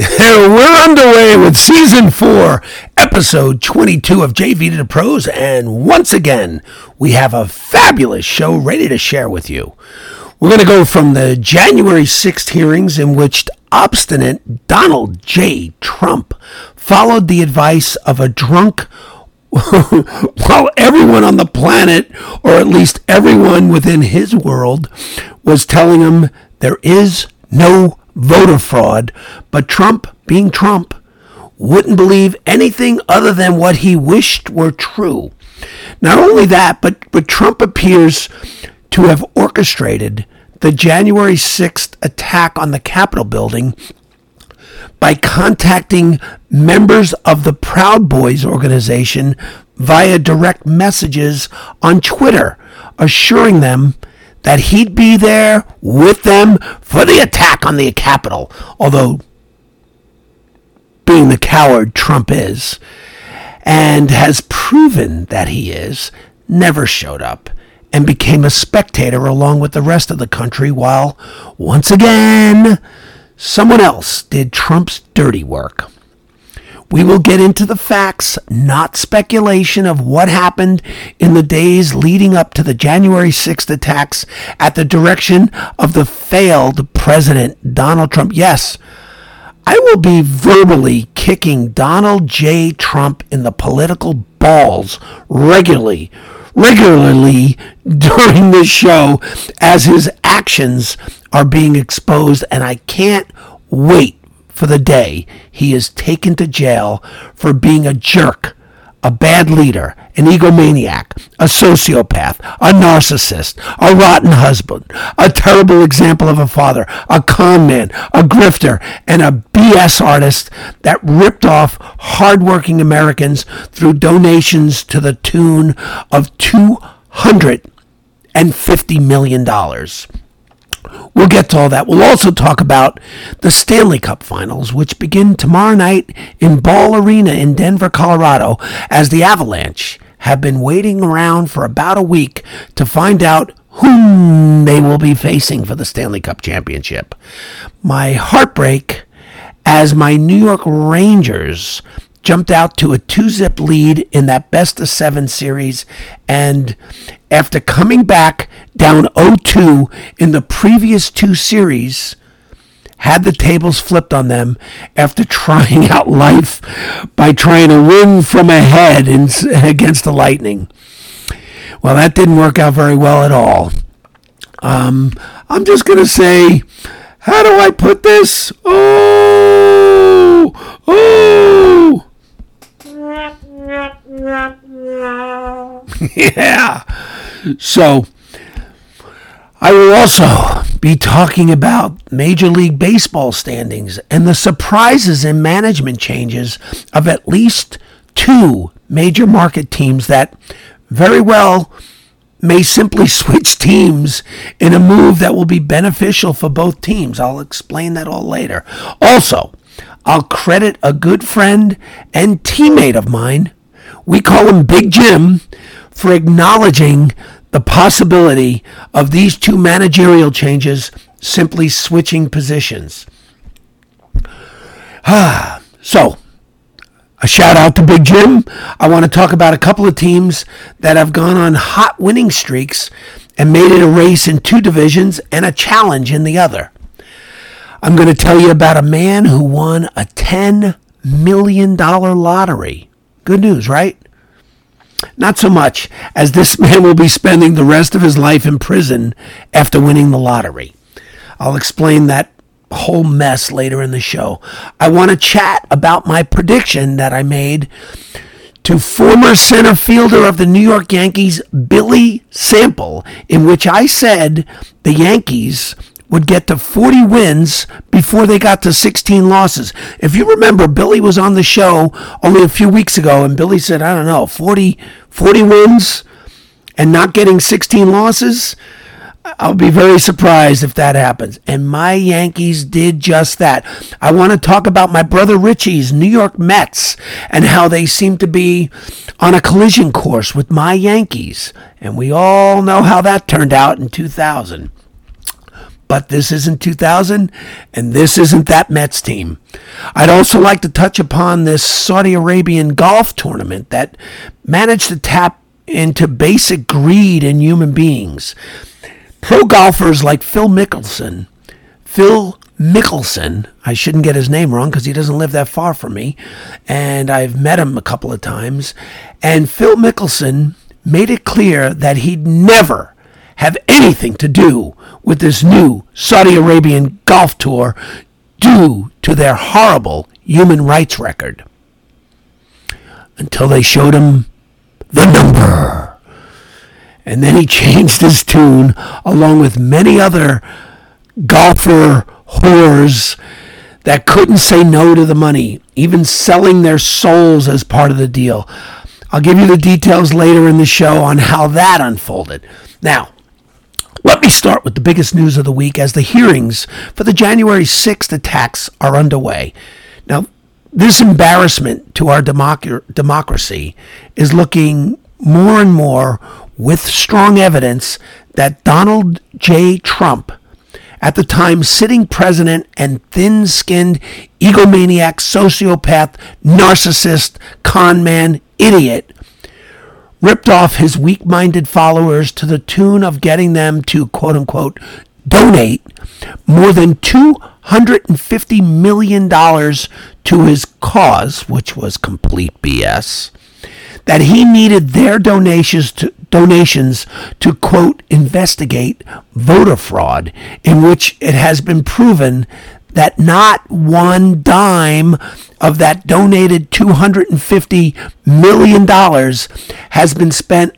We're underway with season four, episode 22 of JV to the Pros, and once again, we have a fabulous show ready to share with you. We're going to go from the January 6th hearings in which obstinate Donald J. Trump followed the advice of a drunk while everyone on the planet, or at least everyone within his world, was telling him there is no voter fraud, but Trump, being Trump, wouldn't believe anything other than what he wished were true. Not only that, but, but Trump appears to have orchestrated the January 6th attack on the Capitol building by contacting members of the Proud Boys organization via direct messages on Twitter, assuring them that he'd be there with them for the attack on the Capitol. Although, being the coward Trump is, and has proven that he is, never showed up and became a spectator along with the rest of the country while, once again, someone else did Trump's dirty work. We will get into the facts, not speculation, of what happened in the days leading up to the January 6th attacks at the direction of the failed President Donald Trump. Yes, I will be verbally kicking Donald J. Trump in the political balls regularly, regularly during this show as his actions are being exposed, and I can't wait for the day he is taken to jail for being a jerk, a bad leader, an egomaniac, a sociopath, a narcissist, a rotten husband, a terrible example of a father, a con man, a grifter, and a BS artist that ripped off hardworking Americans through donations to the tune of $250 million. We'll get to all that. We'll also talk about the Stanley Cup Finals, which begin tomorrow night in Ball Arena in Denver, Colorado, as the Avalanche have been waiting around for about a week to find out whom they will be facing for the Stanley Cup Championship. My heartbreak as my New York Rangers jumped out to a two zip lead in that best of seven series. And after coming back down 0 2 in the previous two series, had the tables flipped on them after trying out life by trying to win from ahead in, against the Lightning. Well, that didn't work out very well at all. Um, I'm just going to say, how do I put this? Oh, oh. Yeah. So, I will also be talking about Major League Baseball standings and the surprises and management changes of at least two major market teams that very well may simply switch teams in a move that will be beneficial for both teams. I'll explain that all later. Also, I'll credit a good friend and teammate of mine. We call him Big Jim for acknowledging the possibility of these two managerial changes simply switching positions. So, a shout out to Big Jim. I want to talk about a couple of teams that have gone on hot winning streaks and made it a race in two divisions and a challenge in the other. I'm going to tell you about a man who won a $10 million lottery. Good news, right? Not so much, as this man will be spending the rest of his life in prison after winning the lottery. I'll explain that whole mess later in the show. I want to chat about my prediction that I made to former center fielder of the New York Yankees, Billy Sample, in which I said the Yankees would get to 40 wins before they got to 16 losses. If you remember, Billy was on the show only a few weeks ago, and Billy said, I don't know, 40, 40 wins and not getting 16 losses? I'll be very surprised if that happens. And my Yankees did just that. I want to talk about my brother Richie's New York Mets and how they seem to be on a collision course with my Yankees. And we all know how that turned out in 2000. But this isn't 2000 and this isn't that Mets team. I'd also like to touch upon this Saudi Arabian golf tournament that managed to tap into basic greed in human beings. Pro golfers like Phil Mickelson, Phil Mickelson, I shouldn't get his name wrong because he doesn't live that far from me, and I've met him a couple of times. And Phil Mickelson made it clear that he'd never have anything to do with this new Saudi Arabian golf tour due to their horrible human rights record. Until they showed him the number. And then he changed his tune along with many other golfer whores that couldn't say no to the money, even selling their souls as part of the deal. I'll give you the details later in the show on how that unfolded. Now, let me start with the biggest news of the week as the hearings for the January 6th attacks are underway. Now, this embarrassment to our democ- democracy is looking more and more with strong evidence that Donald J. Trump, at the time sitting president and thin skinned egomaniac, sociopath, narcissist, con man, idiot, ripped off his weak minded followers to the tune of getting them to quote unquote donate more than $250 million to his cause, which was complete BS, that he needed their donations to, donations to quote investigate voter fraud in which it has been proven that not one dime of that donated $250 million has been spent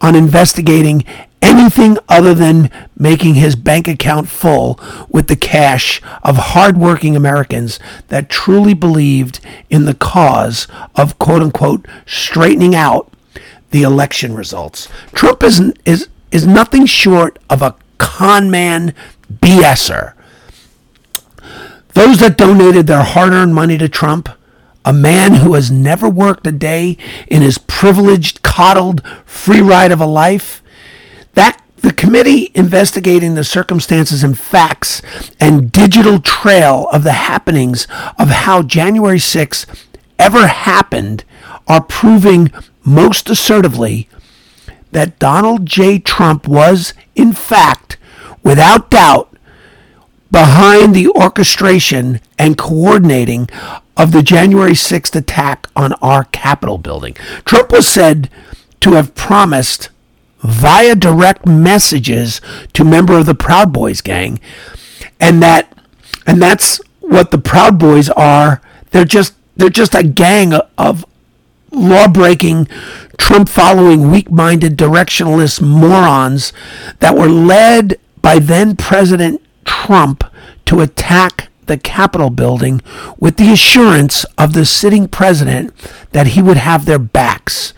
on investigating anything other than making his bank account full with the cash of hardworking Americans that truly believed in the cause of quote unquote straightening out the election results. Trump is, is, is nothing short of a con man BSer. Those that donated their hard earned money to Trump, a man who has never worked a day in his privileged, coddled, free ride of a life, that the committee investigating the circumstances and facts and digital trail of the happenings of how January 6th ever happened are proving most assertively that Donald J. Trump was, in fact, without doubt, behind the orchestration and coordinating of the January 6th attack on our Capitol building. Trump was said to have promised via direct messages to member of the Proud Boys gang and that and that's what the Proud Boys are. They're just they're just a gang of law-breaking, Trump-following, weak-minded, directionalist morons that were led by then President Trump to attack the Capitol building with the assurance of the sitting president that he would have their backs.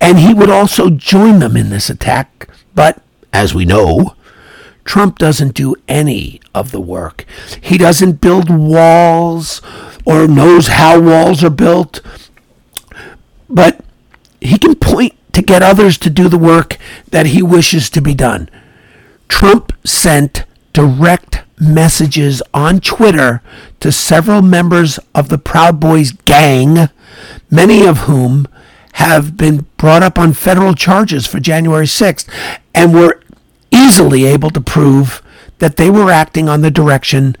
And he would also join them in this attack. But, as we know, Trump doesn't do any of the work. He doesn't build walls or knows how walls are built. But he can point to get others to do the work that he wishes to be done. Trump sent direct messages on Twitter to several members of the Proud Boys gang, many of whom have been brought up on federal charges for January 6th and were easily able to prove that they were acting on the direction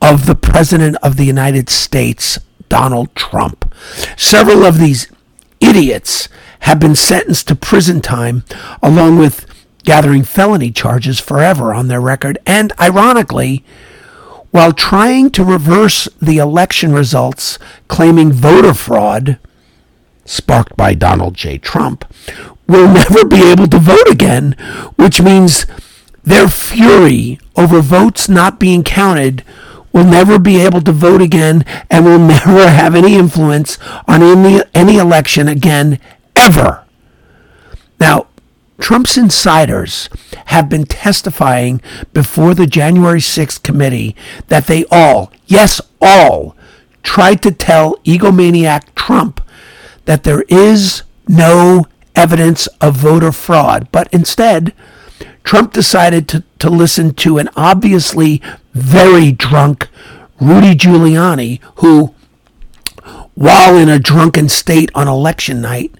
of the President of the United States, Donald Trump. Several of these idiots have been sentenced to prison time along with gathering felony charges forever on their record, and ironically, while trying to reverse the election results, claiming voter fraud, sparked by Donald J. Trump, will never be able to vote again, which means their fury over votes not being counted will never be able to vote again and will never have any influence on any, any election again, ever. Now, Trump's insiders have been testifying before the January 6th committee that they all, yes, all, tried to tell egomaniac Trump that there is no evidence of voter fraud, but instead, Trump decided to, to listen to an obviously very drunk Rudy Giuliani, who, while in a drunken state on election night,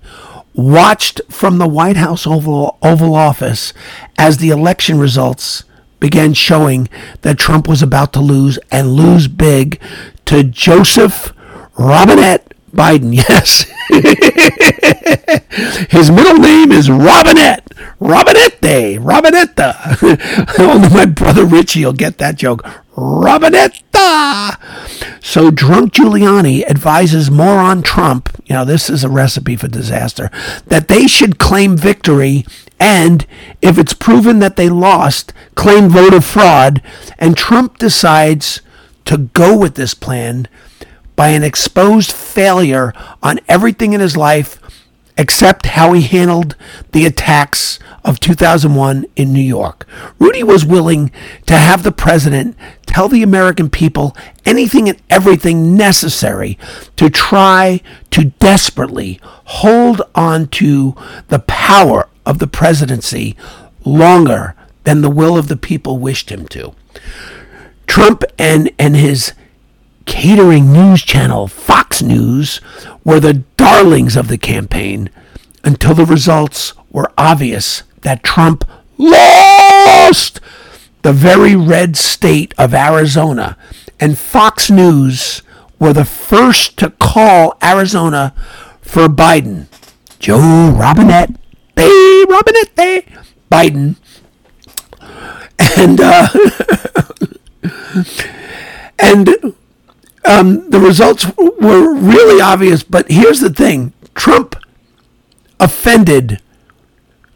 watched from the White House Oval, Oval Office as the election results began showing that Trump was about to lose and lose big to Joseph Robinette Biden. Yes. His middle name is Robinette. Robinette. Robinetta. Only oh, my brother Richie will get that joke. Robinetta. So drunk Giuliani advises moron Trump, you know, this is a recipe for disaster, that they should claim victory and if it's proven that they lost, claim voter fraud. And Trump decides to go with this plan by an exposed failure on everything in his life except how he handled the attacks of 2001 in New York. Rudy was willing to have the president tell the American people anything and everything necessary to try to desperately hold on to the power of the presidency longer than the will of the people wished him to. Trump and, and his catering news channel, Fox News, were the darlings of the campaign until the results were obvious that Trump lost the very red state of Arizona. And Fox News were the first to call Arizona for Biden. Joe Robinette, they Robinette, they Biden. And uh, and um, the results were really obvious. But here's the thing Trump offended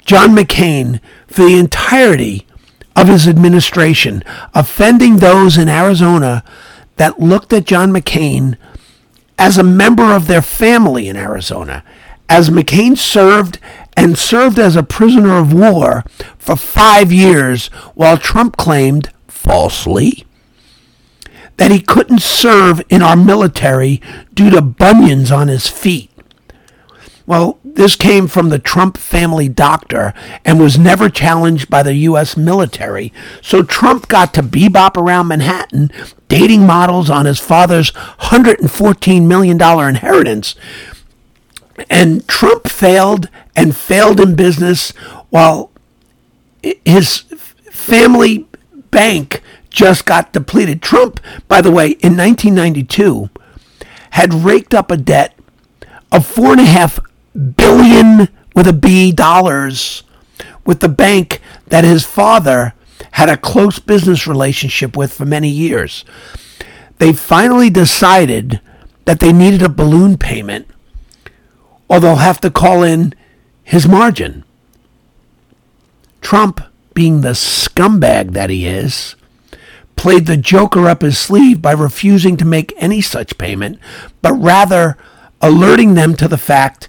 John McCain for the entirety of his administration, offending those in Arizona that looked at John McCain as a member of their family in Arizona. As McCain served and served as a prisoner of war for five years, while Trump claimed, falsely, that he couldn't serve in our military due to bunions on his feet. Well, this came from the Trump family doctor and was never challenged by the U.S. military. So Trump got to bebop around Manhattan, dating models on his father's $114 million inheritance. And Trump failed and failed in business while his family bank just got depleted. Trump, by the way, in 1992 had raked up a debt of four and a half billion with a B dollars with the bank that his father had a close business relationship with for many years. They finally decided that they needed a balloon payment or they'll have to call in his margin. Trump, being the scumbag that he is, played the joker up his sleeve by refusing to make any such payment, but rather alerting them to the fact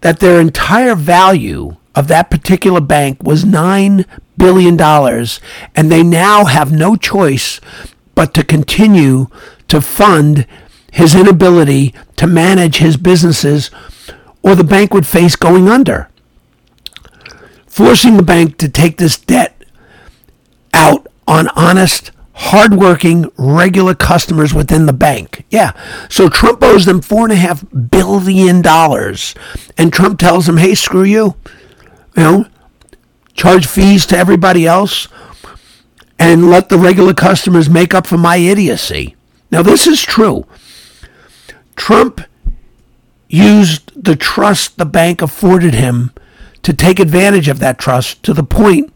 that their entire value of that particular bank was $9 billion, and they now have no choice but to continue to fund his inability to manage his businesses, or the bank would face going under. Forcing the bank to take this debt out on honest, hardworking, regular customers within the bank. Yeah. So Trump owes them four and a half billion dollars. And Trump tells them, hey, screw you. You know, charge fees to everybody else and let the regular customers make up for my idiocy. Now, this is true. Trump used the trust the bank afforded him to take advantage of that trust to the point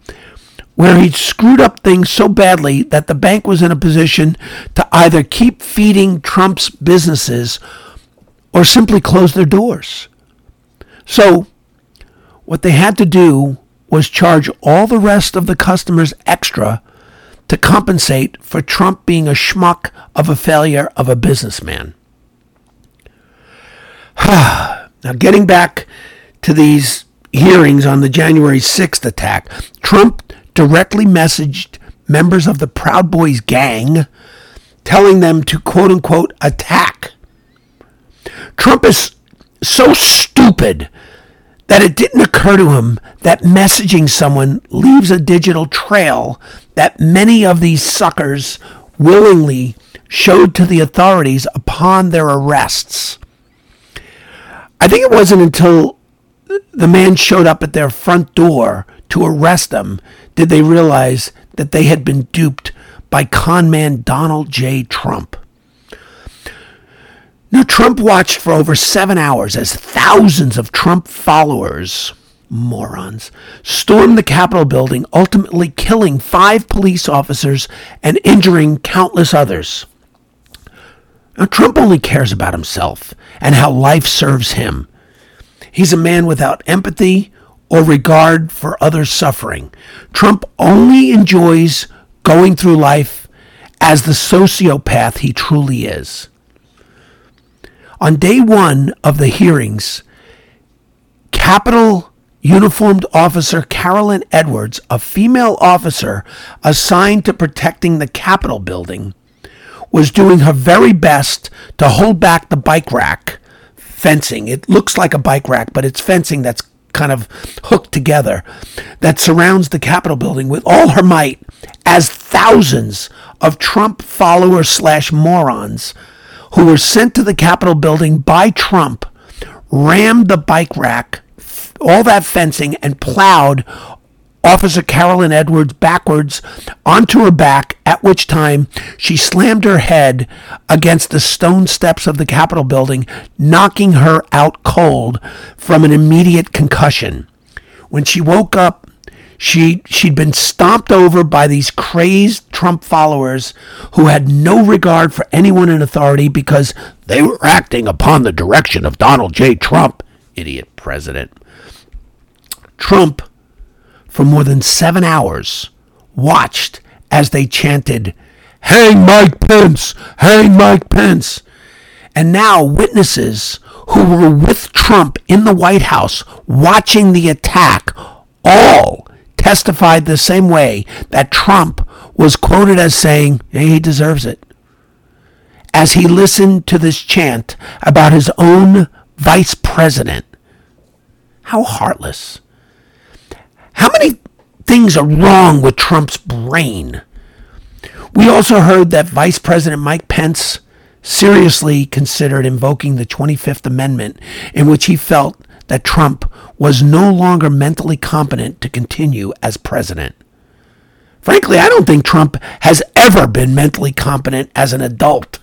where he'd screwed up things so badly that the bank was in a position to either keep feeding Trump's businesses or simply close their doors. So, what they had to do was charge all the rest of the customers extra to compensate for Trump being a schmuck of a failure of a businessman. now, getting back to these hearings on the January 6th attack, Trump directly messaged members of the Proud Boys gang, telling them to quote unquote attack. Trump is so stupid that it didn't occur to him that messaging someone leaves a digital trail that many of these suckers willingly showed to the authorities upon their arrests. I think it wasn't until the man showed up at their front door to arrest them did they realize that they had been duped by conman Donald J. Trump. Now, Trump watched for over seven hours as thousands of Trump followers, morons, stormed the Capitol building, ultimately killing five police officers and injuring countless others. Now, Trump only cares about himself and how life serves him. He's a man without empathy or regard for others' suffering. Trump only enjoys going through life as the sociopath he truly is. On day one of the hearings, Capitol uniformed officer Carolyn Edwards, a female officer assigned to protecting the Capitol building, was doing her very best to hold back the bike rack fencing. It looks like a bike rack, but it's fencing that's kind of hooked together that surrounds the Capitol building with all her might as thousands of Trump followers slash morons who were sent to the Capitol building by Trump, rammed the bike rack, all that fencing, and plowed Officer Carolyn Edwards backwards onto her back, at which time she slammed her head against the stone steps of the Capitol building, knocking her out cold from an immediate concussion. When she woke up, she she'd been stomped over by these crazed Trump followers who had no regard for anyone in authority because they were acting upon the direction of Donald J. Trump, idiot president. Trump, for more than seven hours, watched as they chanted, Hang Mike Pence! Hang Mike Pence! And now witnesses who were with Trump in the White House watching the attack all testified the same way that Trump was quoted as saying, hey, he deserves it. As he listened to this chant about his own vice president. How heartless. How many things are wrong with Trump's brain? We also heard that Vice President Mike Pence seriously considered invoking the 25th Amendment, in which he felt that Trump was no longer mentally competent to continue as president. Frankly, I don't think Trump has ever been mentally competent as an adult.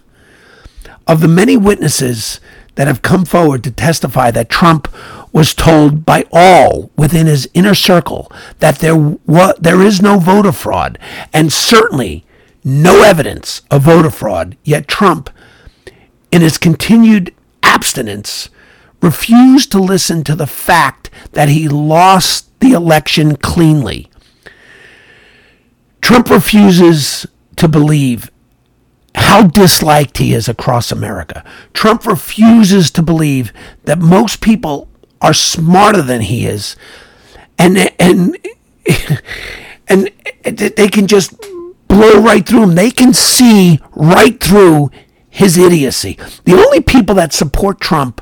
Of the many witnesses that have come forward to testify that Trump was told by all within his inner circle that there wa- there is no voter fraud and certainly no evidence of voter fraud, yet Trump in his continued abstinence refused to listen to the fact that he lost the election cleanly. Trump refuses to believe how disliked he is across America. Trump refuses to believe that most people are smarter than he is and and and they can just blow right through him. They can see right through his idiocy. The only people that support Trump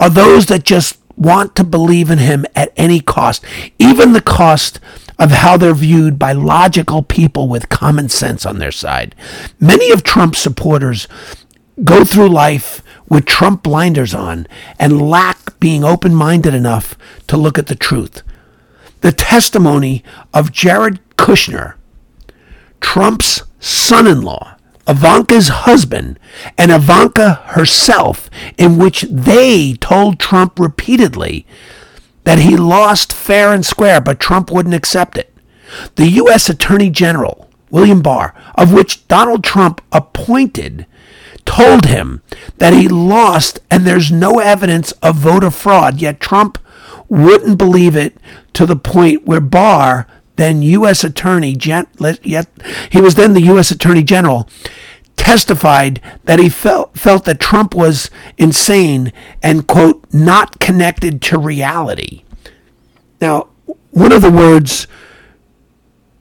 are those that just want to believe in him at any cost, even the cost of how they're viewed by logical people with common sense on their side. Many of Trump's supporters go through life with Trump blinders on and lack being open minded enough to look at the truth. The testimony of Jared Kushner, Trump's son in law, Ivanka's husband and Ivanka herself, in which they told Trump repeatedly that he lost fair and square, but Trump wouldn't accept it. The U.S. Attorney General, William Barr, of which Donald Trump appointed, told him that he lost and there's no evidence of voter fraud, yet Trump wouldn't believe it to the point where Barr then U.S. Attorney, yet he was then the U.S. Attorney General, testified that he felt felt that Trump was insane and quote not connected to reality. Now, one of the words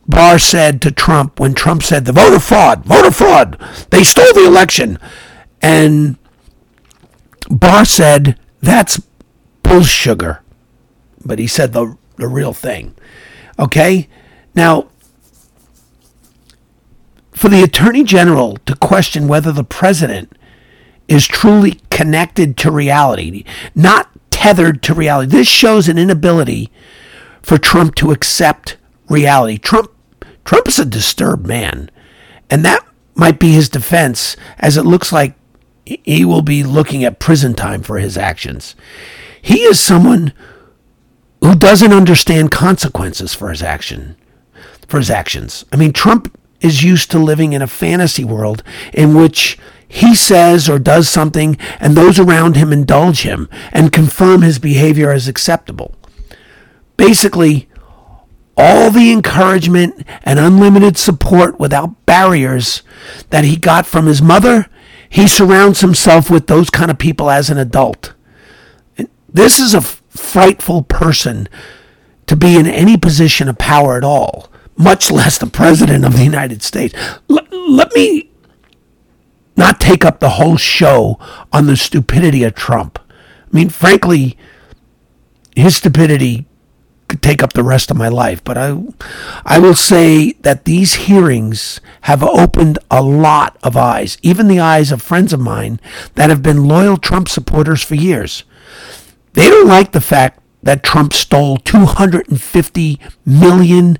Barr said to Trump when Trump said the voter fraud, voter fraud, they stole the election, and Barr said that's bull sugar. but he said the, the real thing. Okay? Now, for the Attorney General to question whether the president is truly connected to reality, not tethered to reality, this shows an inability for Trump to accept reality. Trump Trump is a disturbed man, and that might be his defense as it looks like he will be looking at prison time for his actions. He is someone who doesn't understand consequences for his action for his actions. I mean, Trump is used to living in a fantasy world in which he says or does something and those around him indulge him and confirm his behavior as acceptable. Basically, all the encouragement and unlimited support without barriers that he got from his mother, he surrounds himself with those kind of people as an adult. This is a frightful person to be in any position of power at all, much less the president of the United States. L- let me not take up the whole show on the stupidity of Trump. I mean, frankly, his stupidity could take up the rest of my life. But I, I will say that these hearings have opened a lot of eyes, even the eyes of friends of mine that have been loyal Trump supporters for years. They don't like the fact that Trump stole $250 million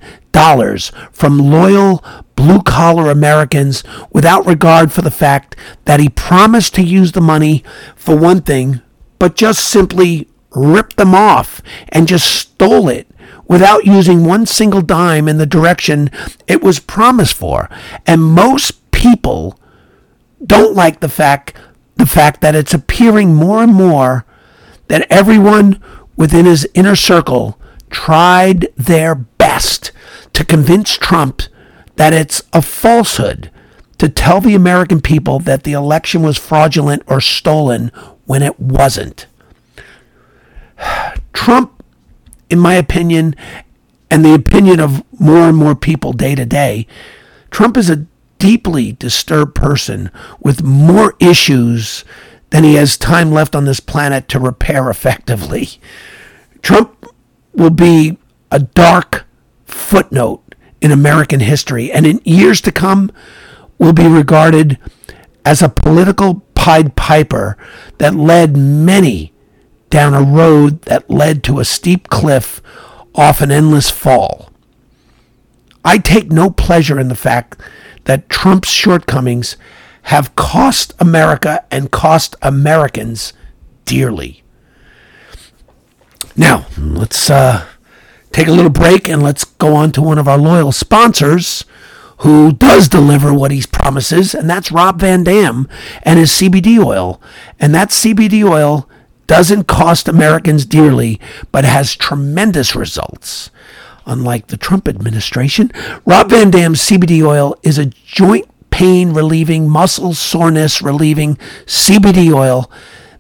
from loyal blue collar Americans without regard for the fact that he promised to use the money for one thing, but just simply ripped them off and just stole it without using one single dime in the direction it was promised for. And most people don't like the fact the fact that it's appearing more and more that everyone within his inner circle tried their best to convince Trump that it's a falsehood to tell the American people that the election was fraudulent or stolen when it wasn't. Trump, in my opinion, and the opinion of more and more people day to day, Trump is a deeply disturbed person with more issues than he has time left on this planet to repair effectively. Trump will be a dark footnote in American history, and in years to come, will be regarded as a political Pied Piper that led many down a road that led to a steep cliff off an endless fall. I take no pleasure in the fact that Trump's shortcomings have cost America and cost Americans dearly. Now, let's uh, take a little break and let's go on to one of our loyal sponsors who does deliver what he promises, and that's Rob Van Dam and his CBD oil. And that CBD oil doesn't cost Americans dearly, but has tremendous results. Unlike the Trump administration, Rob Van Dam's CBD oil is a joint pain relieving, muscle soreness relieving CBD oil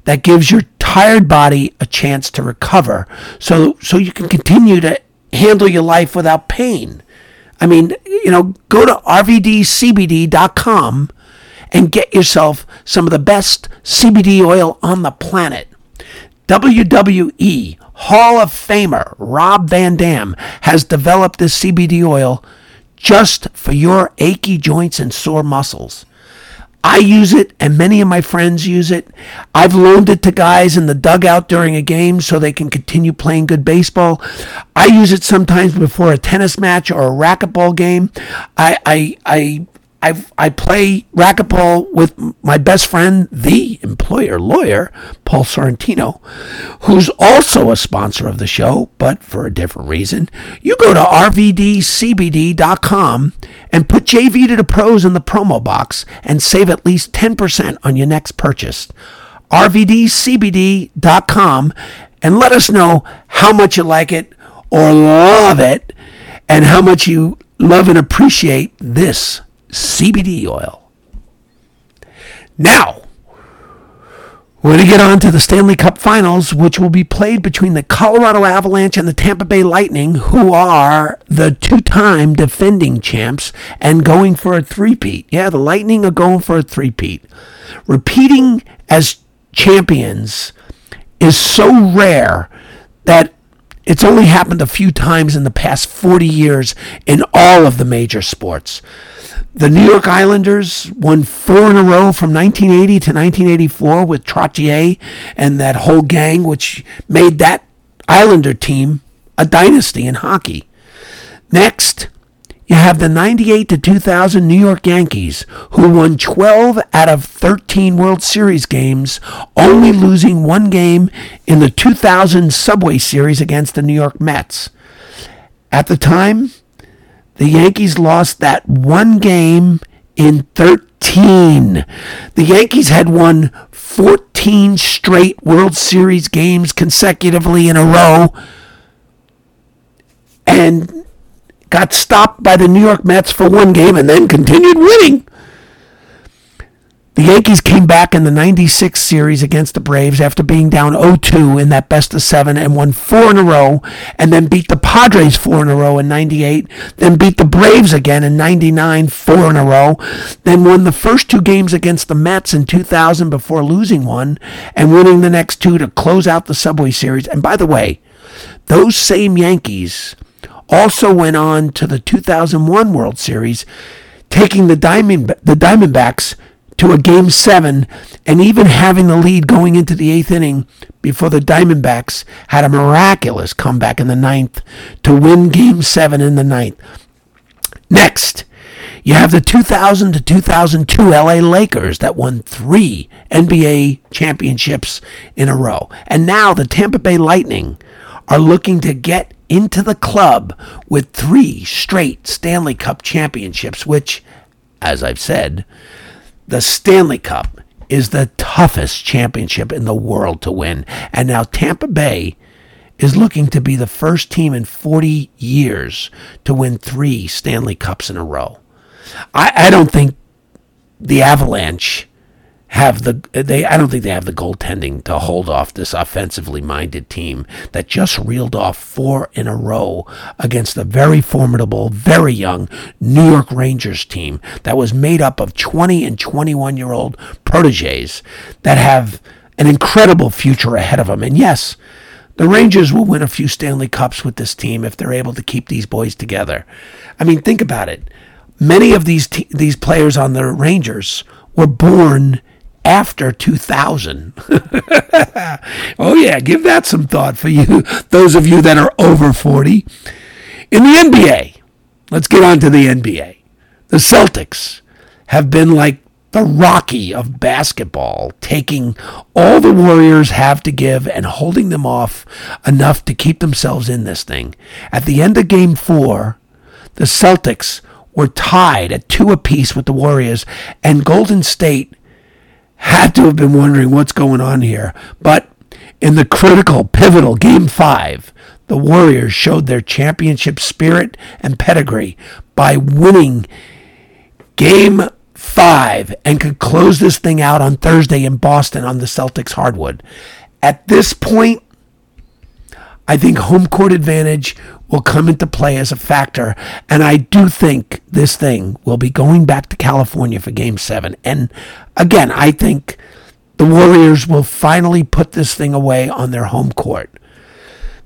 that gives your tired body a chance to recover so so you can continue to handle your life without pain. I mean, you know, go to rvdcbd.com and get yourself some of the best CBD oil on the planet. WWE Hall of Famer Rob Van Dam has developed this CBD oil just for your achy joints and sore muscles. I use it and many of my friends use it. I've loaned it to guys in the dugout during a game so they can continue playing good baseball. I use it sometimes before a tennis match or a racquetball game. I I I I I play racquetball with my best friend, the employer lawyer, Paul Sorrentino, who's also a sponsor of the show, but for a different reason. You go to rvdcbd.com and put JV to the pros in the promo box and save at least 10% on your next purchase. rvdcbd.com and let us know how much you like it or love it and how much you love and appreciate this CBD oil. Now, we're going to get on to the Stanley Cup Finals, which will be played between the Colorado Avalanche and the Tampa Bay Lightning, who are the two time defending champs and going for a three-peat. Yeah, the Lightning are going for a three-peat. Repeating as champions is so rare that it's only happened a few times in the past 40 years in all of the major sports. The New York Islanders won four in a row from 1980 to 1984 with Trottier and that whole gang, which made that Islander team a dynasty in hockey. Next, you have the 98 to 2000 New York Yankees, who won 12 out of 13 World Series games, only losing one game in the 2000 Subway Series against the New York Mets. At the time, the Yankees lost that one game in 13. The Yankees had won 14 straight World Series games consecutively in a row and got stopped by the New York Mets for one game and then continued winning. The Yankees came back in the 96 series against the Braves after being down 0-2 in that best of seven and won four in a row and then beat the Padres four in a row in 98, then beat the Braves again in 99, four in a row, then won the first two games against the Mets in 2000 before losing one and winning the next two to close out the Subway Series. And by the way, those same Yankees also went on to the 2001 World Series, taking the Diamond the Diamondbacks to a game seven and even having the lead going into the eighth inning before the Diamondbacks had a miraculous comeback in the ninth to win game seven in the ninth. Next, you have the 2000 to 2002 LA Lakers that won three NBA championships in a row. And now the Tampa Bay Lightning are looking to get into the club with three straight Stanley Cup championships, which, as I've said, the Stanley Cup is the toughest championship in the world to win. And now Tampa Bay is looking to be the first team in 40 years to win three Stanley Cups in a row. I, I don't think the Avalanche have the they I don't think they have the goaltending to hold off this offensively minded team that just reeled off four in a row against a very formidable, very young New York Rangers team that was made up of 20 and 21 year old proteges that have an incredible future ahead of them. And yes, the Rangers will win a few Stanley Cups with this team if they're able to keep these boys together. I mean, think about it. Many of these te- these players on the Rangers were born after 2000. oh, yeah, give that some thought for you, those of you that are over 40. In the NBA, let's get on to the NBA. The Celtics have been like the Rocky of basketball, taking all the Warriors have to give and holding them off enough to keep themselves in this thing. At the end of game four, the Celtics were tied at two apiece with the Warriors, and Golden State had to have been wondering what's going on here. But in the critical, pivotal Game 5, the Warriors showed their championship spirit and pedigree by winning Game 5 and could close this thing out on Thursday in Boston on the Celtics hardwood. At this point, I think home court advantage will come into play as a factor. And I do think this thing will be going back to California for game seven. And again, I think the Warriors will finally put this thing away on their home court.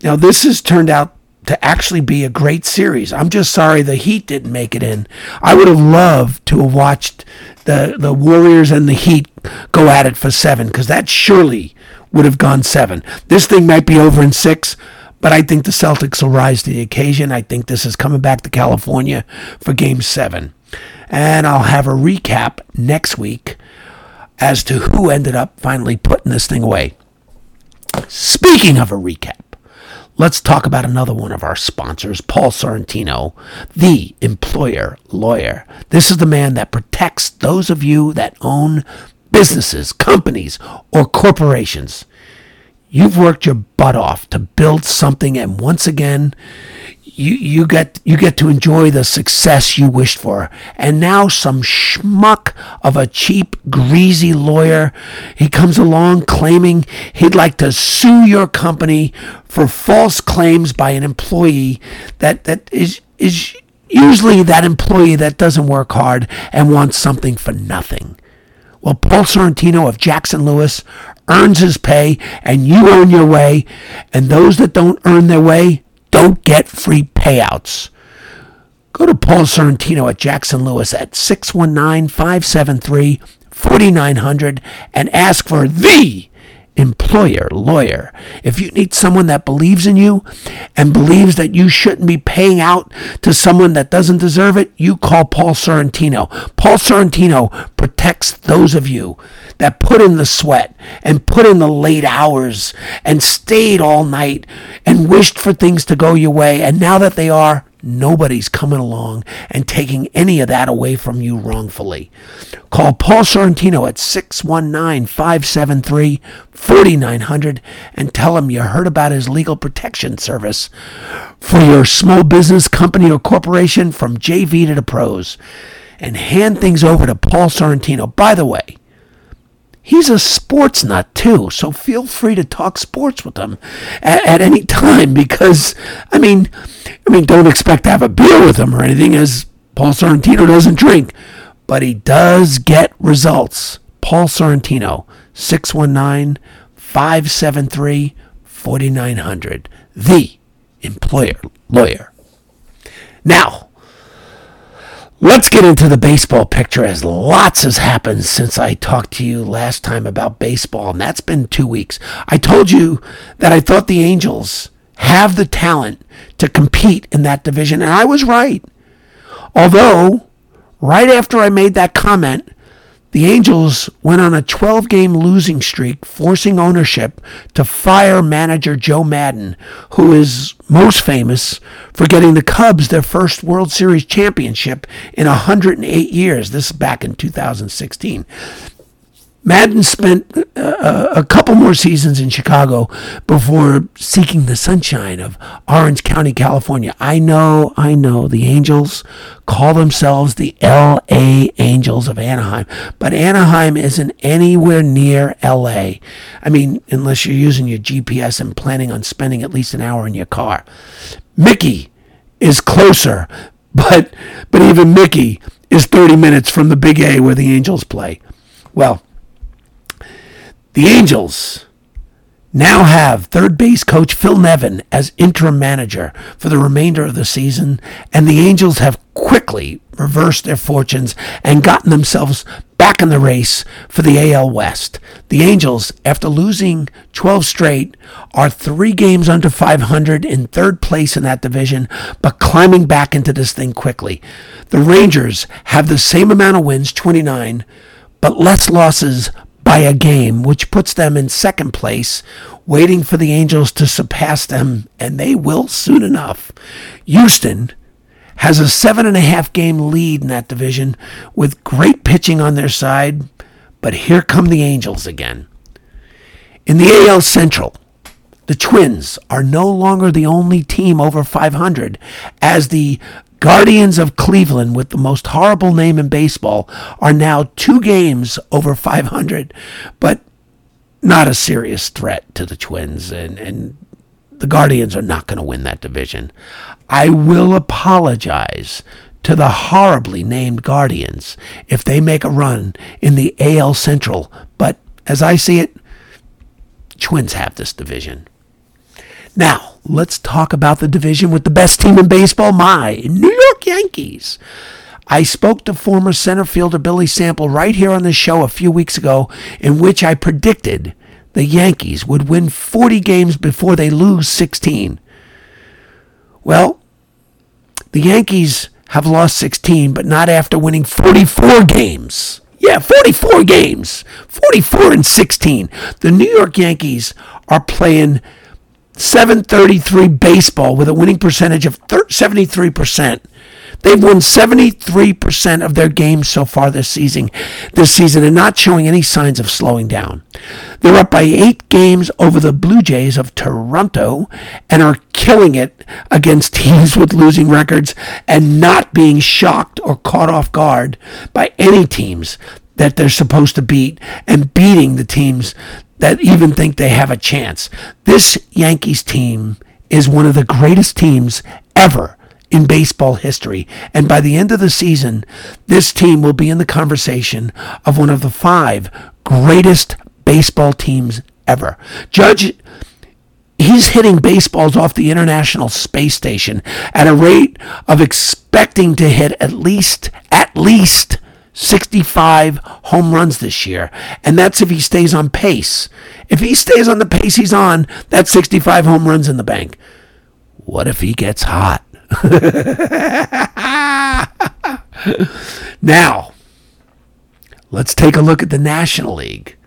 Now, this has turned out to actually be a great series. I'm just sorry the Heat didn't make it in. I would have loved to have watched the, the Warriors and the Heat go at it for seven because that surely would have gone seven. This thing might be over in six, but I think the Celtics will rise to the occasion. I think this is coming back to California for game seven. And I'll have a recap next week as to who ended up finally putting this thing away. Speaking of a recap, let's talk about another one of our sponsors, Paul Sorrentino, the employer lawyer. This is the man that protects those of you that own businesses, companies, or corporations. You've worked your butt off to build something, and once again, you, you get you get to enjoy the success you wished for. And now some schmuck of a cheap, greasy lawyer, he comes along claiming he'd like to sue your company for false claims by an employee that, that is is usually that employee that doesn't work hard and wants something for nothing. Well, Paul Sorrentino of Jackson Lewis earns his pay and you earn your way. And those that don't earn their way don't get free payouts. Go to Paul Sorrentino at Jackson Lewis at 619 573 4900 and ask for the employer lawyer. If you need someone that believes in you and believes that you shouldn't be paying out to someone that doesn't deserve it, you call Paul Sorrentino. Paul Sorrentino protects those of you that put in the sweat and put in the late hours and stayed all night and wished for things to go your way. And now that they are, Nobody's coming along and taking any of that away from you wrongfully. Call Paul Sorrentino at 619 573 4900 and tell him you heard about his legal protection service for your small business, company, or corporation from JV to the pros. And hand things over to Paul Sorrentino. By the way, He's a sports nut too, so feel free to talk sports with him at, at, any time because I mean, I mean, don't expect to have a beer with him or anything, as Paul Sorrentino doesn't drink, but he does get results. Paul Sorrentino, 619 573 4900, the employer lawyer. Now, Let's get into the baseball picture as lots has happened since I talked to you last time about baseball, and that's been two weeks. I told you that I thought the Angels have the talent to compete in that division, and I was right. Although, right after I made that comment, the Angels went on a 12 game losing streak, forcing ownership to fire manager Joe Maddon, who is most famous for getting the Cubs their first World Series championship in 108 years. This is back in 2016. Maddon spent uh, a couple more seasons in Chicago before seeking the sunshine of Orange County, California. I know, I know, the Angels call themselves the LA Angels of Anaheim, but Anaheim isn't anywhere near LA. I mean, unless you're using your GPS and planning on spending at least an hour in your car. Mickey is closer, but but even Mickey is 30 minutes from the Big A where the Angels play. Well, the Angels now have third base coach Phil Nevin as interim manager for the remainder of the season, and the Angels have quickly reversed their fortunes and gotten themselves back in the race for the AL West. The Angels, after losing 12 straight, are three games under 500 in third place in that division, but climbing back into this thing quickly. The Rangers have the same amount of wins, 29, but less losses by a game, which puts them in second place, waiting for the Angels to surpass them, and they will soon enough. Houston has a seven and a half game lead in that division with great pitching on their side, but here come the Angels again. In the AL Central, the Twins are no longer the only team over 500 as the Guardians of Cleveland, with the most horrible name in baseball, are now two games over 500, but not a serious threat to the Twins. And, and the Guardians are not going to win that division. I will apologize to the horribly named Guardians if they make a run in the AL Central. But as I see it, Twins have this division. Now, let's talk about the division with the best team in baseball, my New York Yankees. I spoke to former center fielder Billy Sample right here on the show a few weeks ago, in which I predicted the Yankees would win 40 games before they lose 16. Well, the Yankees have lost 16, but not after winning 44 games. Yeah, 44 games. 44 and 16. The New York Yankees are playing 733 baseball with a winning percentage of 73%. They've won 73% of their games so far this season, this season and not showing any signs of slowing down. They're up by 8 games over the Blue Jays of Toronto and are killing it against teams with losing records and not being shocked or caught off guard by any teams that they're supposed to beat and beating the teams that even think they have a chance. This Yankees team is one of the greatest teams ever in baseball history. And by the end of the season, this team will be in the conversation of one of the five greatest baseball teams ever. Judge he's hitting baseballs off the International Space Station at a rate of expecting to hit at least at least 65 home runs this year. And that's if he stays on pace. If he stays on the pace he's on, that's 65 home runs in the bank. What if he gets hot? now, let's take a look at the National League.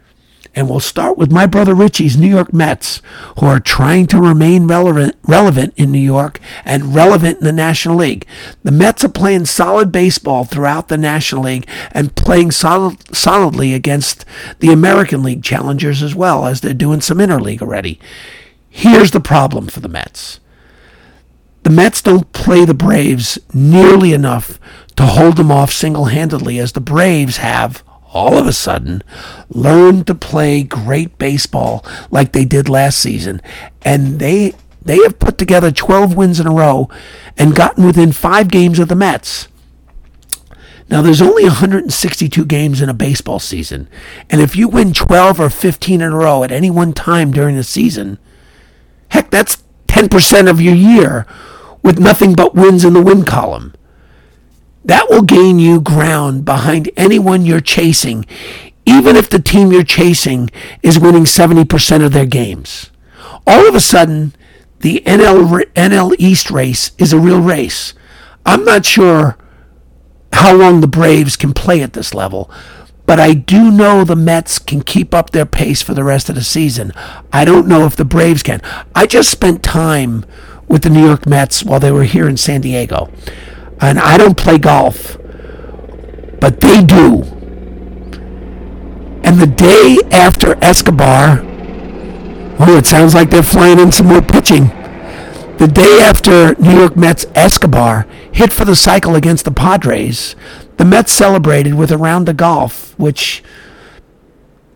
And we'll start with my brother Richie's New York Mets, who are trying to remain relevant, relevant in New York and relevant in the National League. The Mets are playing solid baseball throughout the National League and playing solid, solidly against the American League challengers as well, as they're doing some interleague already. Here's the problem for the Mets the Mets don't play the Braves nearly enough to hold them off single handedly as the Braves have all of a sudden learned to play great baseball like they did last season. And they they have put together 12 wins in a row and gotten within five games of the Mets. Now, there's only 162 games in a baseball season. And if you win 12 or 15 in a row at any one time during the season, heck, that's 10% of your year with nothing but wins in the win column. That will gain you ground behind anyone you're chasing, even if the team you're chasing is winning 70% of their games. All of a sudden, the NL, NL East race is a real race. I'm not sure how long the Braves can play at this level, but I do know the Mets can keep up their pace for the rest of the season. I don't know if the Braves can. I just spent time with the New York Mets while they were here in San Diego and I don't play golf, but they do. And the day after Escobar, oh, it sounds like they're flying in some more pitching. The day after New York Mets Escobar hit for the cycle against the Padres, the Mets celebrated with a round of golf, which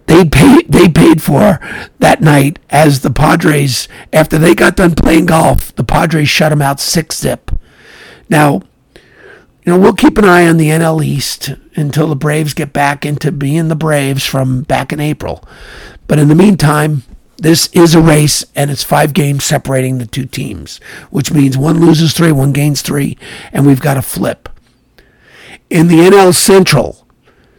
they paid they paid for that night as the Padres after they got done playing golf, the Padres shut them out six zip. Now, you know, we'll keep an eye on the NL East until the Braves get back into being the Braves from back in April. But in the meantime, this is a race and it's five games separating the two teams, which means one loses three, one gains three, and we've got a flip. In the NL Central,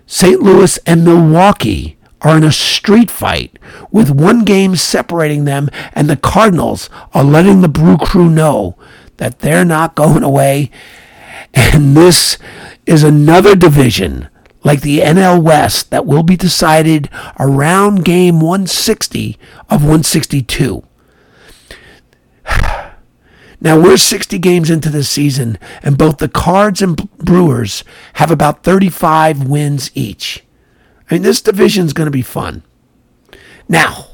St. Louis and Milwaukee are in a street fight with one game separating them, and the Cardinals are letting the Brew Crew know that they're not going away and this is another division like the NL West that will be decided around game 160 of 162. Now we're 60 games into the season, and both the Cards and Brewers have about 35 wins each. I mean, this division is going to be fun. Now,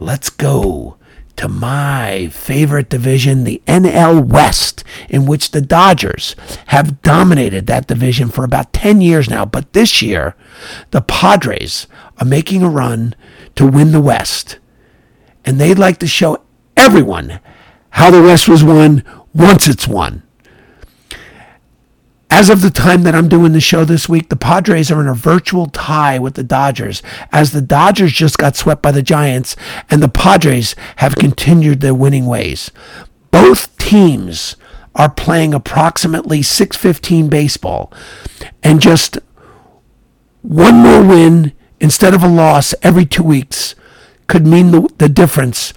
let's go to my favorite division, the NL West, in which the Dodgers have dominated that division for about 10 years now. But this year, the Padres are making a run to win the West. And they'd like to show everyone how the West was won once it's won. As of the time that I'm doing the show this week, the Padres are in a virtual tie with the Dodgers, as the Dodgers just got swept by the Giants and the Padres have continued their winning ways. Both teams are playing approximately 615 baseball, and just one more win instead of a loss every two weeks could mean the, the difference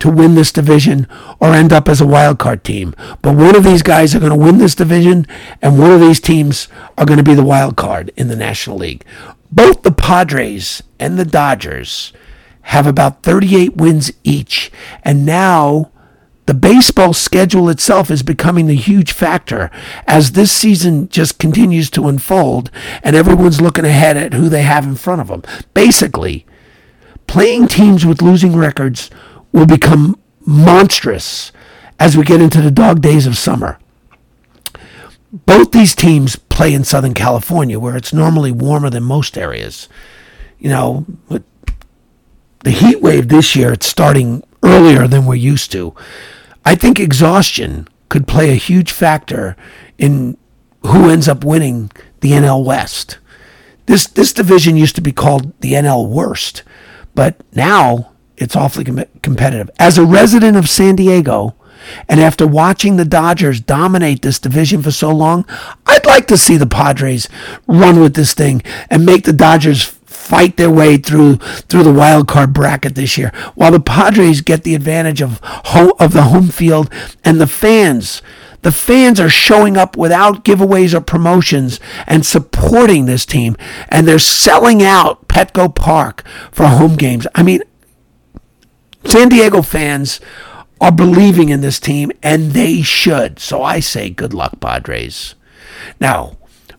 to win this division or end up as a wild card team. But one of these guys are going to win this division, and one of these teams are going to be the wild card in the National League. Both the Padres and the Dodgers have about 38 wins each, and now the baseball schedule itself is becoming the huge factor as this season just continues to unfold and everyone's looking ahead at who they have in front of them. Basically, playing teams with losing records will become monstrous as we get into the dog days of summer. Both these teams play in Southern California, where it's normally warmer than most areas. You know, the heat wave this year, it's starting earlier than we're used to. I think exhaustion could play a huge factor in who ends up winning the NL West. This this division used to be called the NL Worst, But now it's awfully com- competitive. As a resident of San Diego, and after watching the Dodgers dominate this division for so long, I'd like to see the Padres run with this thing and make the Dodgers fight their way through through the wild card bracket this year. While the Padres get the advantage of home, of the home field and the fans the fans are showing up without giveaways or promotions and supporting this team and they're selling out Petco Park for home games. I mean, San Diego fans are believing in this team, and they should. So I say good luck, Padres. Now,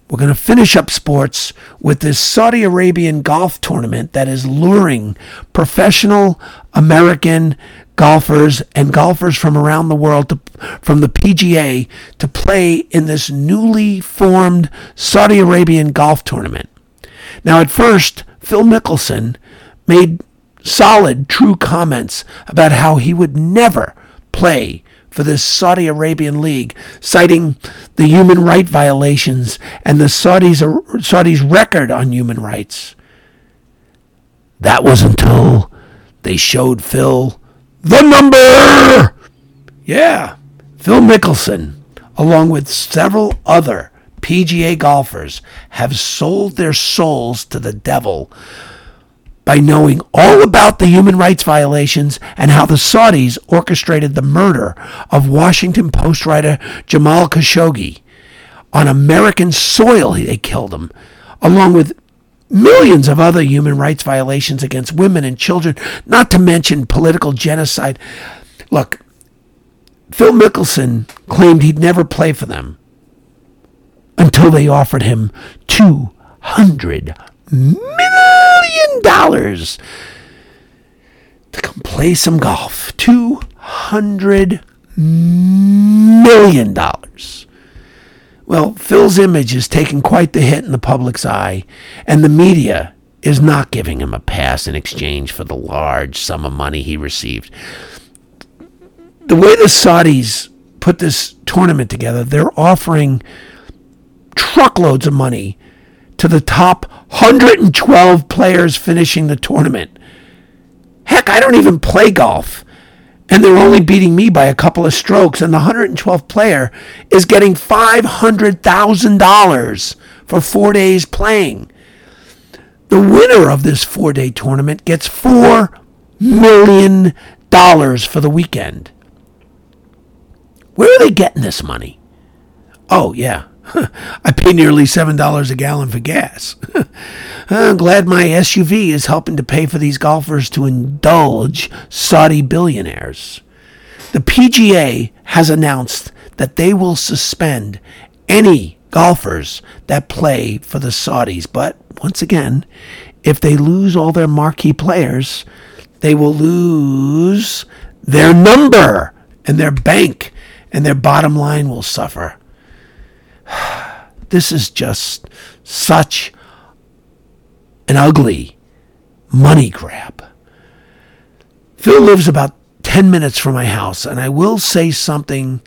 we're going to finish up sports with this Saudi Arabian golf tournament that is luring professional American golfers and golfers from around the world to, from the PGA to play in this newly formed Saudi Arabian golf tournament. Now, at first, Phil Mickelson made solid, true comments about how he would never play for this Saudi Arabian league, citing the human right violations and the Saudis, Saudis' record on human rights. That was until they showed Phil the number. Yeah, Phil Mickelson, along with several other PGA golfers, have sold their souls to the devil by knowing all about the human rights violations and how the Saudis orchestrated the murder of Washington Post writer Jamal Khashoggi. On American soil, they killed him, along with millions of other human rights violations against women and children, not to mention political genocide. Look, Phil Mickelson claimed he'd never play for them until they offered him 200 million dollars to come play some golf. Two hundred million dollars. Well, Phil's image is taking quite the hit in the public's eye, and the media is not giving him a pass in exchange for the large sum of money he received. The way the Saudis put this tournament together, they're offering truckloads of money to the top 112 players finishing the tournament. Heck, I don't even play golf. And they're only beating me by a couple of strokes. And the 112th player is getting $500,000 for four days playing. The winner of this four day tournament gets $4 million for the weekend. Where are they getting this money? Oh, yeah, I pay nearly $7 a gallon for gas. I'm uh, glad my SUV is helping to pay for these golfers to indulge Saudi billionaires. The PGA has announced that they will suspend any golfers that play for the Saudis. But once again, if they lose all their marquee players, they will lose their number and their bank, and their bottom line will suffer. This is just such an ugly money grab. Phil lives about 10 minutes from my house, and I will say something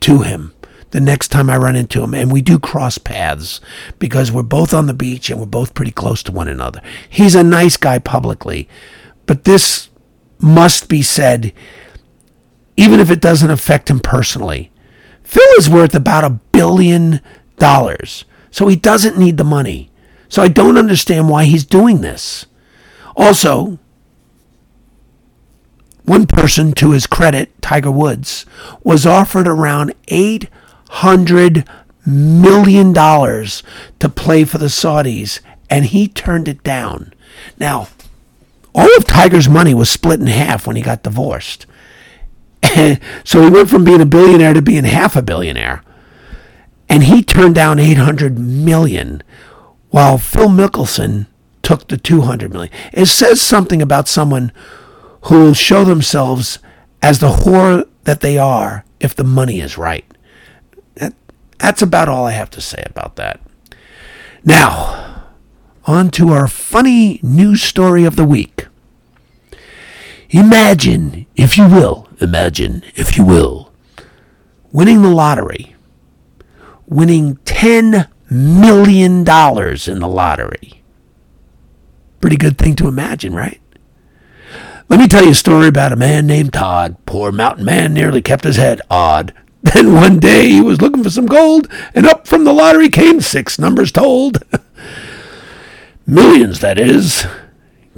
to him the next time I run into him. And we do cross paths because we're both on the beach and we're both pretty close to one another. He's a nice guy publicly, but this must be said, even if it doesn't affect him personally. Phil is worth about a billion dollars. So he doesn't need the money. So I don't understand why he's doing this. Also, one person, to his credit, Tiger Woods, was offered around $800 million to play for the Saudis, and he turned it down. Now, all of Tiger's money was split in half when he got divorced. so he went from being a billionaire to being half a billionaire and he turned down 800 million while Phil Mickelson took the 200 million. It says something about someone who will show themselves as the whore that they are if the money is right. That, that's about all I have to say about that. Now, on to our funny news story of the week. Imagine, if you will, imagine, if you will, winning the lottery winning $10 million in the lottery. Pretty good thing to imagine, right? Let me tell you a story about a man named Todd. Poor mountain man nearly kept his head odd. Then one day he was looking for some gold, and up from the lottery came six numbers told. Millions, that is.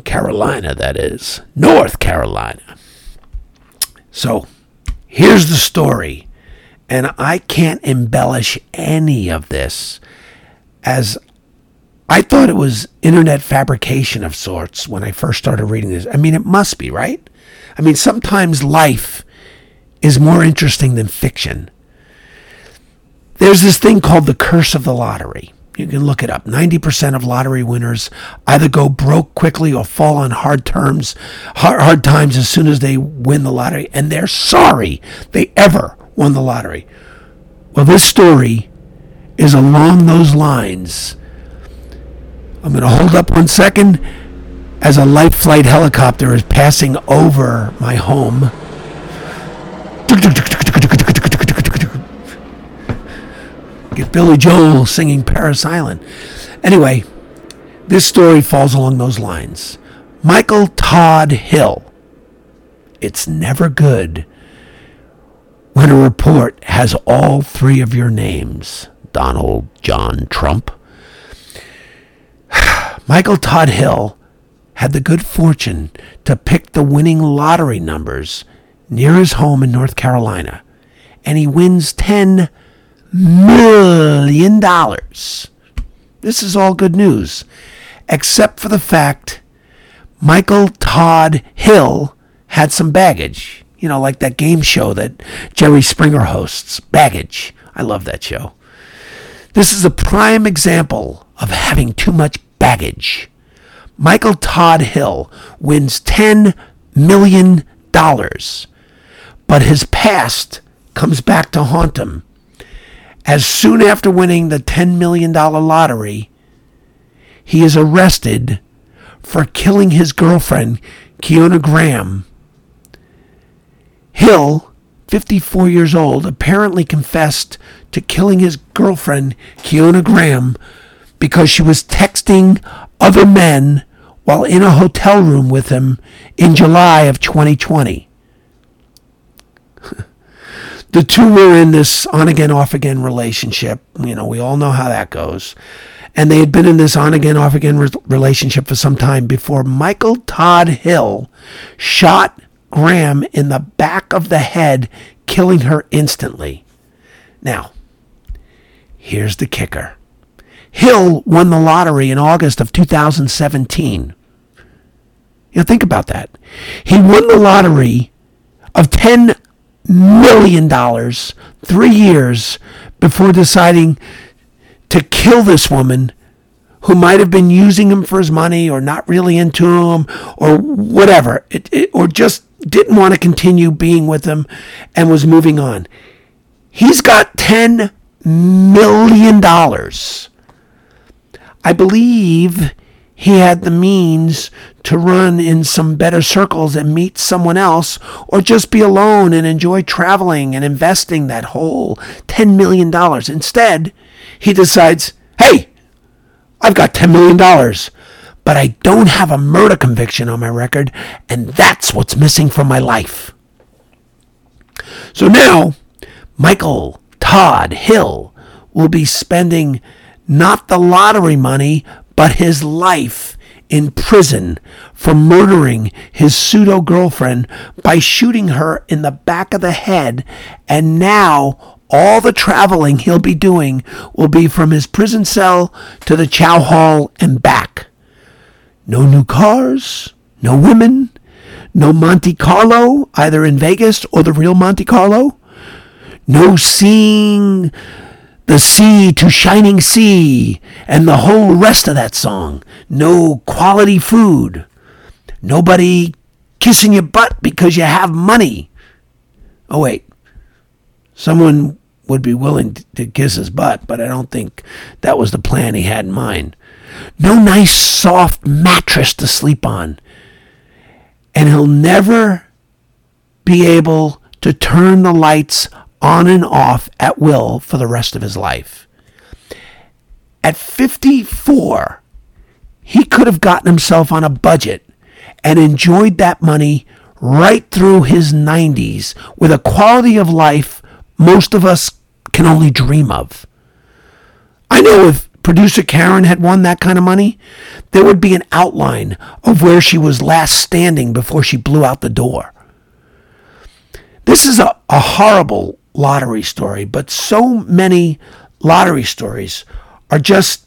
Carolina, that is. North Carolina. So, here's the story. And I can't embellish any of this as I thought it was internet fabrication of sorts when I first started reading this. I mean, it must be, right? I mean, sometimes life is more interesting than fiction. There's this thing called the curse of the lottery. You can look it up. 90% of lottery winners either go broke quickly or fall on hard terms, hard, hard times as soon as they win the lottery, and they're sorry they ever won the lottery. Well, this story is along those lines. I'm going to hold up one second as a light flight helicopter is passing over my home. Get Billy Joel singing Parris Island. Anyway, this story falls along those lines. Michael Todd Hill. It's never good when a report has all three of your names Donald John Trump. Michael Todd Hill had the good fortune to pick the winning lottery numbers near his home in North Carolina, and he wins $10 million. This is all good news, except for the fact Michael Todd Hill had some baggage. You know, like that game show that Jerry Springer hosts, Baggage. I love that show. This is a prime example of having too much baggage. Michael Todd Hill wins $10 million but his past comes back to haunt him. As soon after winning the $10 million lottery, he is arrested for killing his girlfriend, Keona Graham. Hill, 54 years old, apparently confessed to killing his girlfriend, Kiona Graham, because she was texting other men while in a hotel room with him in July of 2020 the two were in this on again, off again relationship. You know, we all know how that goes. And they had been in this on again, off again re- relationship for some time before Michael Todd Hill shot Graham in the back of the head, killing her instantly. Now, here's the kicker Hill won the lottery in August of 2017. You know, think about that. He won the lottery of 10 million dollars three years before deciding to kill this woman who might have been using him for his money or not really into him or whatever. It, it, or just didn't want to continue being with him and was moving on. He's got 10 million dollars. I believe he had the means to run in some better circles and meet someone else, or just be alone and enjoy traveling and investing that whole $10 million. Instead, he decides, hey, I've got $10 million, but I don't have a murder conviction on my record, and that's what's missing from my life. So now, Michael Todd Hill will be spending not the lottery money, but his life in prison for murdering his pseudo girlfriend by shooting her in the back of the head. And now all the traveling he'll be doing will be from his prison cell to the chow hall and back. No new cars, no women, no Monte Carlo, either in Vegas or the real Monte Carlo. No seeing the sea to shining sea, and the whole rest of that song. No quality food. Nobody kissing your butt because you have money. Oh, wait. Someone would be willing to kiss his butt, but I don't think that was the plan he had in mind. No nice soft mattress to sleep on. And he'll never be able to turn the lights on and off at will for the rest of his life. At 54, he could have gotten himself on a budget and enjoyed that money right through his 90s with a quality of life most of us can only dream of. I know if producer Karen had won that kind of money, there would be an outline of where she was last standing before she blew out the door. This is a, a horrible lottery story, but so many lottery stories are just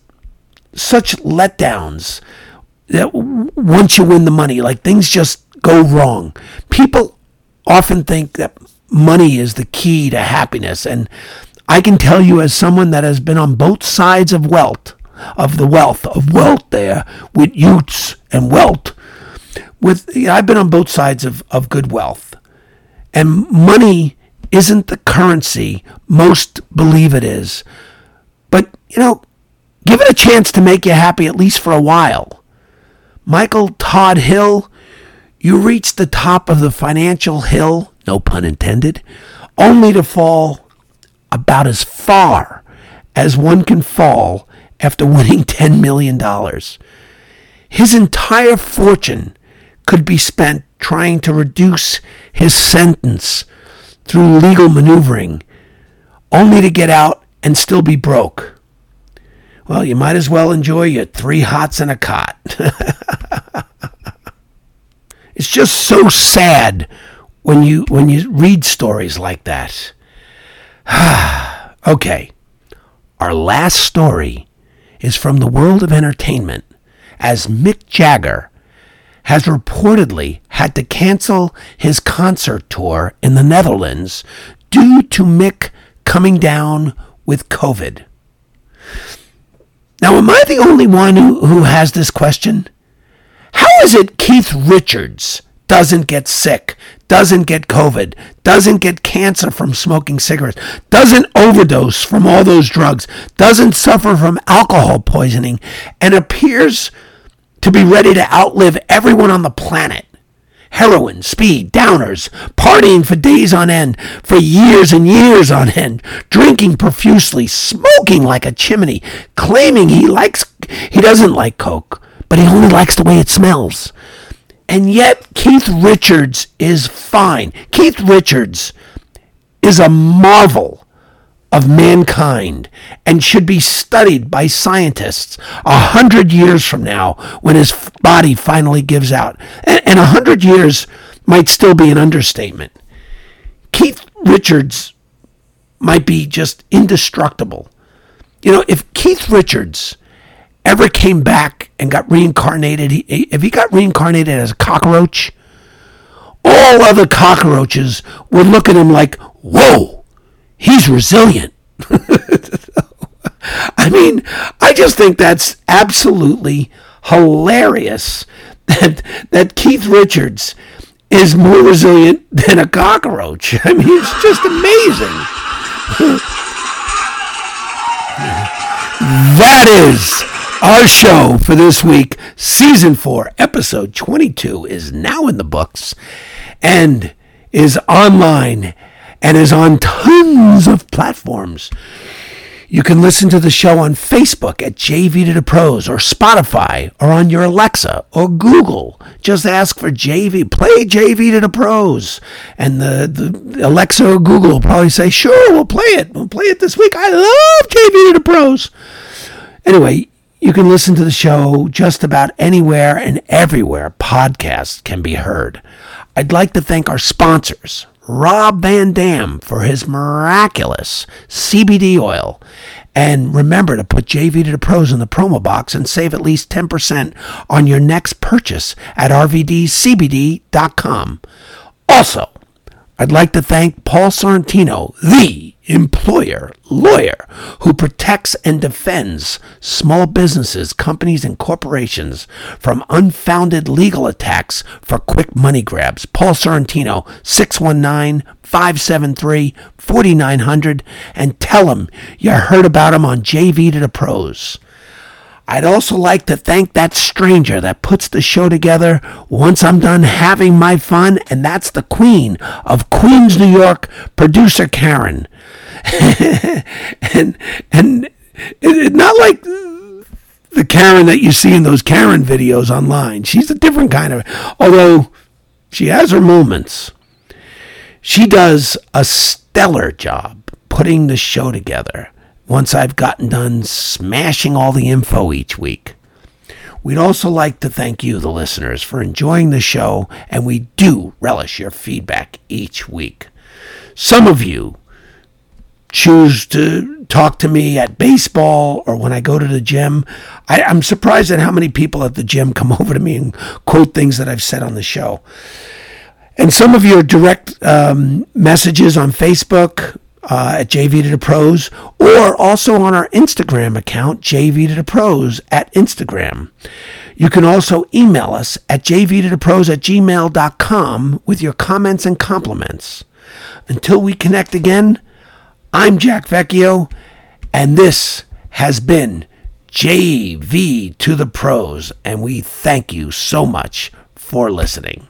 such letdowns that once you win the money, like things just go wrong. People often think that money is the key to happiness. And I can tell you, as someone that has been on both sides of wealth, of the wealth, of wealth there, with Utes and wealth, with I've been on both sides of, of good wealth. And money isn't the currency most believe it is. But, you know, give it a chance to make you happy at least for a while. Michael Todd Hill, you reach the top of the financial hill, no pun intended, only to fall about as far as one can fall after winning $10 million. His entire fortune could be spent trying to reduce his sentence through legal maneuvering, only to get out and still be broke. Well, you might as well enjoy your three hots and a cot. it's just so sad when you when you read stories like that. okay. Our last story is from the world of entertainment as Mick Jagger has reportedly had to cancel his concert tour in the Netherlands due to Mick coming down with COVID. Now, am I the only one who, who has this question? How is it Keith Richards doesn't get sick, doesn't get COVID, doesn't get cancer from smoking cigarettes, doesn't overdose from all those drugs, doesn't suffer from alcohol poisoning, and appears to be ready to outlive everyone on the planet? heroin, speed, downers, partying for days on end, for years and years on end, drinking profusely, smoking like a chimney, claiming he likes he doesn't like coke, but he only likes the way it smells. And yet Keith Richards is fine. Keith Richards is a marvel of mankind and should be studied by scientists a hundred years from now when his body finally gives out. And a hundred years might still be an understatement. Keith Richards might be just indestructible. You know, if Keith Richards ever came back and got reincarnated, if he got reincarnated as a cockroach, all other cockroaches would look at him like, whoa, he's resilient. I mean, I just think that's absolutely hilarious that that Keith Richards is more resilient than a cockroach. I mean, it's just amazing. that is our show for this week. Season 4, episode 22 is now in the books and is online and is on tons of platforms. You can listen to the show on Facebook at JV to the Pros or Spotify or on your Alexa or Google. Just ask for JV, play JV to the Pros. And the, the Alexa or Google will probably say, sure, we'll play it. We'll play it this week. I love JV to the Pros. Anyway, you can listen to the show just about anywhere and everywhere podcasts can be heard. I'd like to thank our sponsors, Rob Van Dam for his miraculous CBD oil. And remember to put JV to the pros in the promo box and save at least 10% on your next purchase at rvdcbd.com. Also, I'd like to thank Paul Sorrentino, the employer lawyer who protects and defends small businesses, companies, and corporations from unfounded legal attacks for quick money grabs. Paul Sorrentino, 619 573 4900, and tell him you heard about him on JV to the Pros. I'd also like to thank that stranger that puts the show together once I'm done having my fun, and that's the queen of Queens, New York, producer Karen. and and it, not like the Karen that you see in those Karen videos online. She's a different kind of, although she has her moments. She does a stellar job putting the show together once I've gotten done smashing all the info each week. We'd also like to thank you, the listeners, for enjoying the show, and we do relish your feedback each week. Some of you choose to talk to me at baseball or when I go to the gym. I, am surprised at how many people at the gym come over to me and quote things that I've said on the show. And some of your direct um, messages on Facebook uh, at JV to the Pros or also on our Instagram account, JV to the Pros at Instagram. You can also email us at JV to the Pros at gmail.com with your comments and compliments. Until we connect again, I'm Jack Vecchio, and this has been JV to the Pros, and we thank you so much for listening.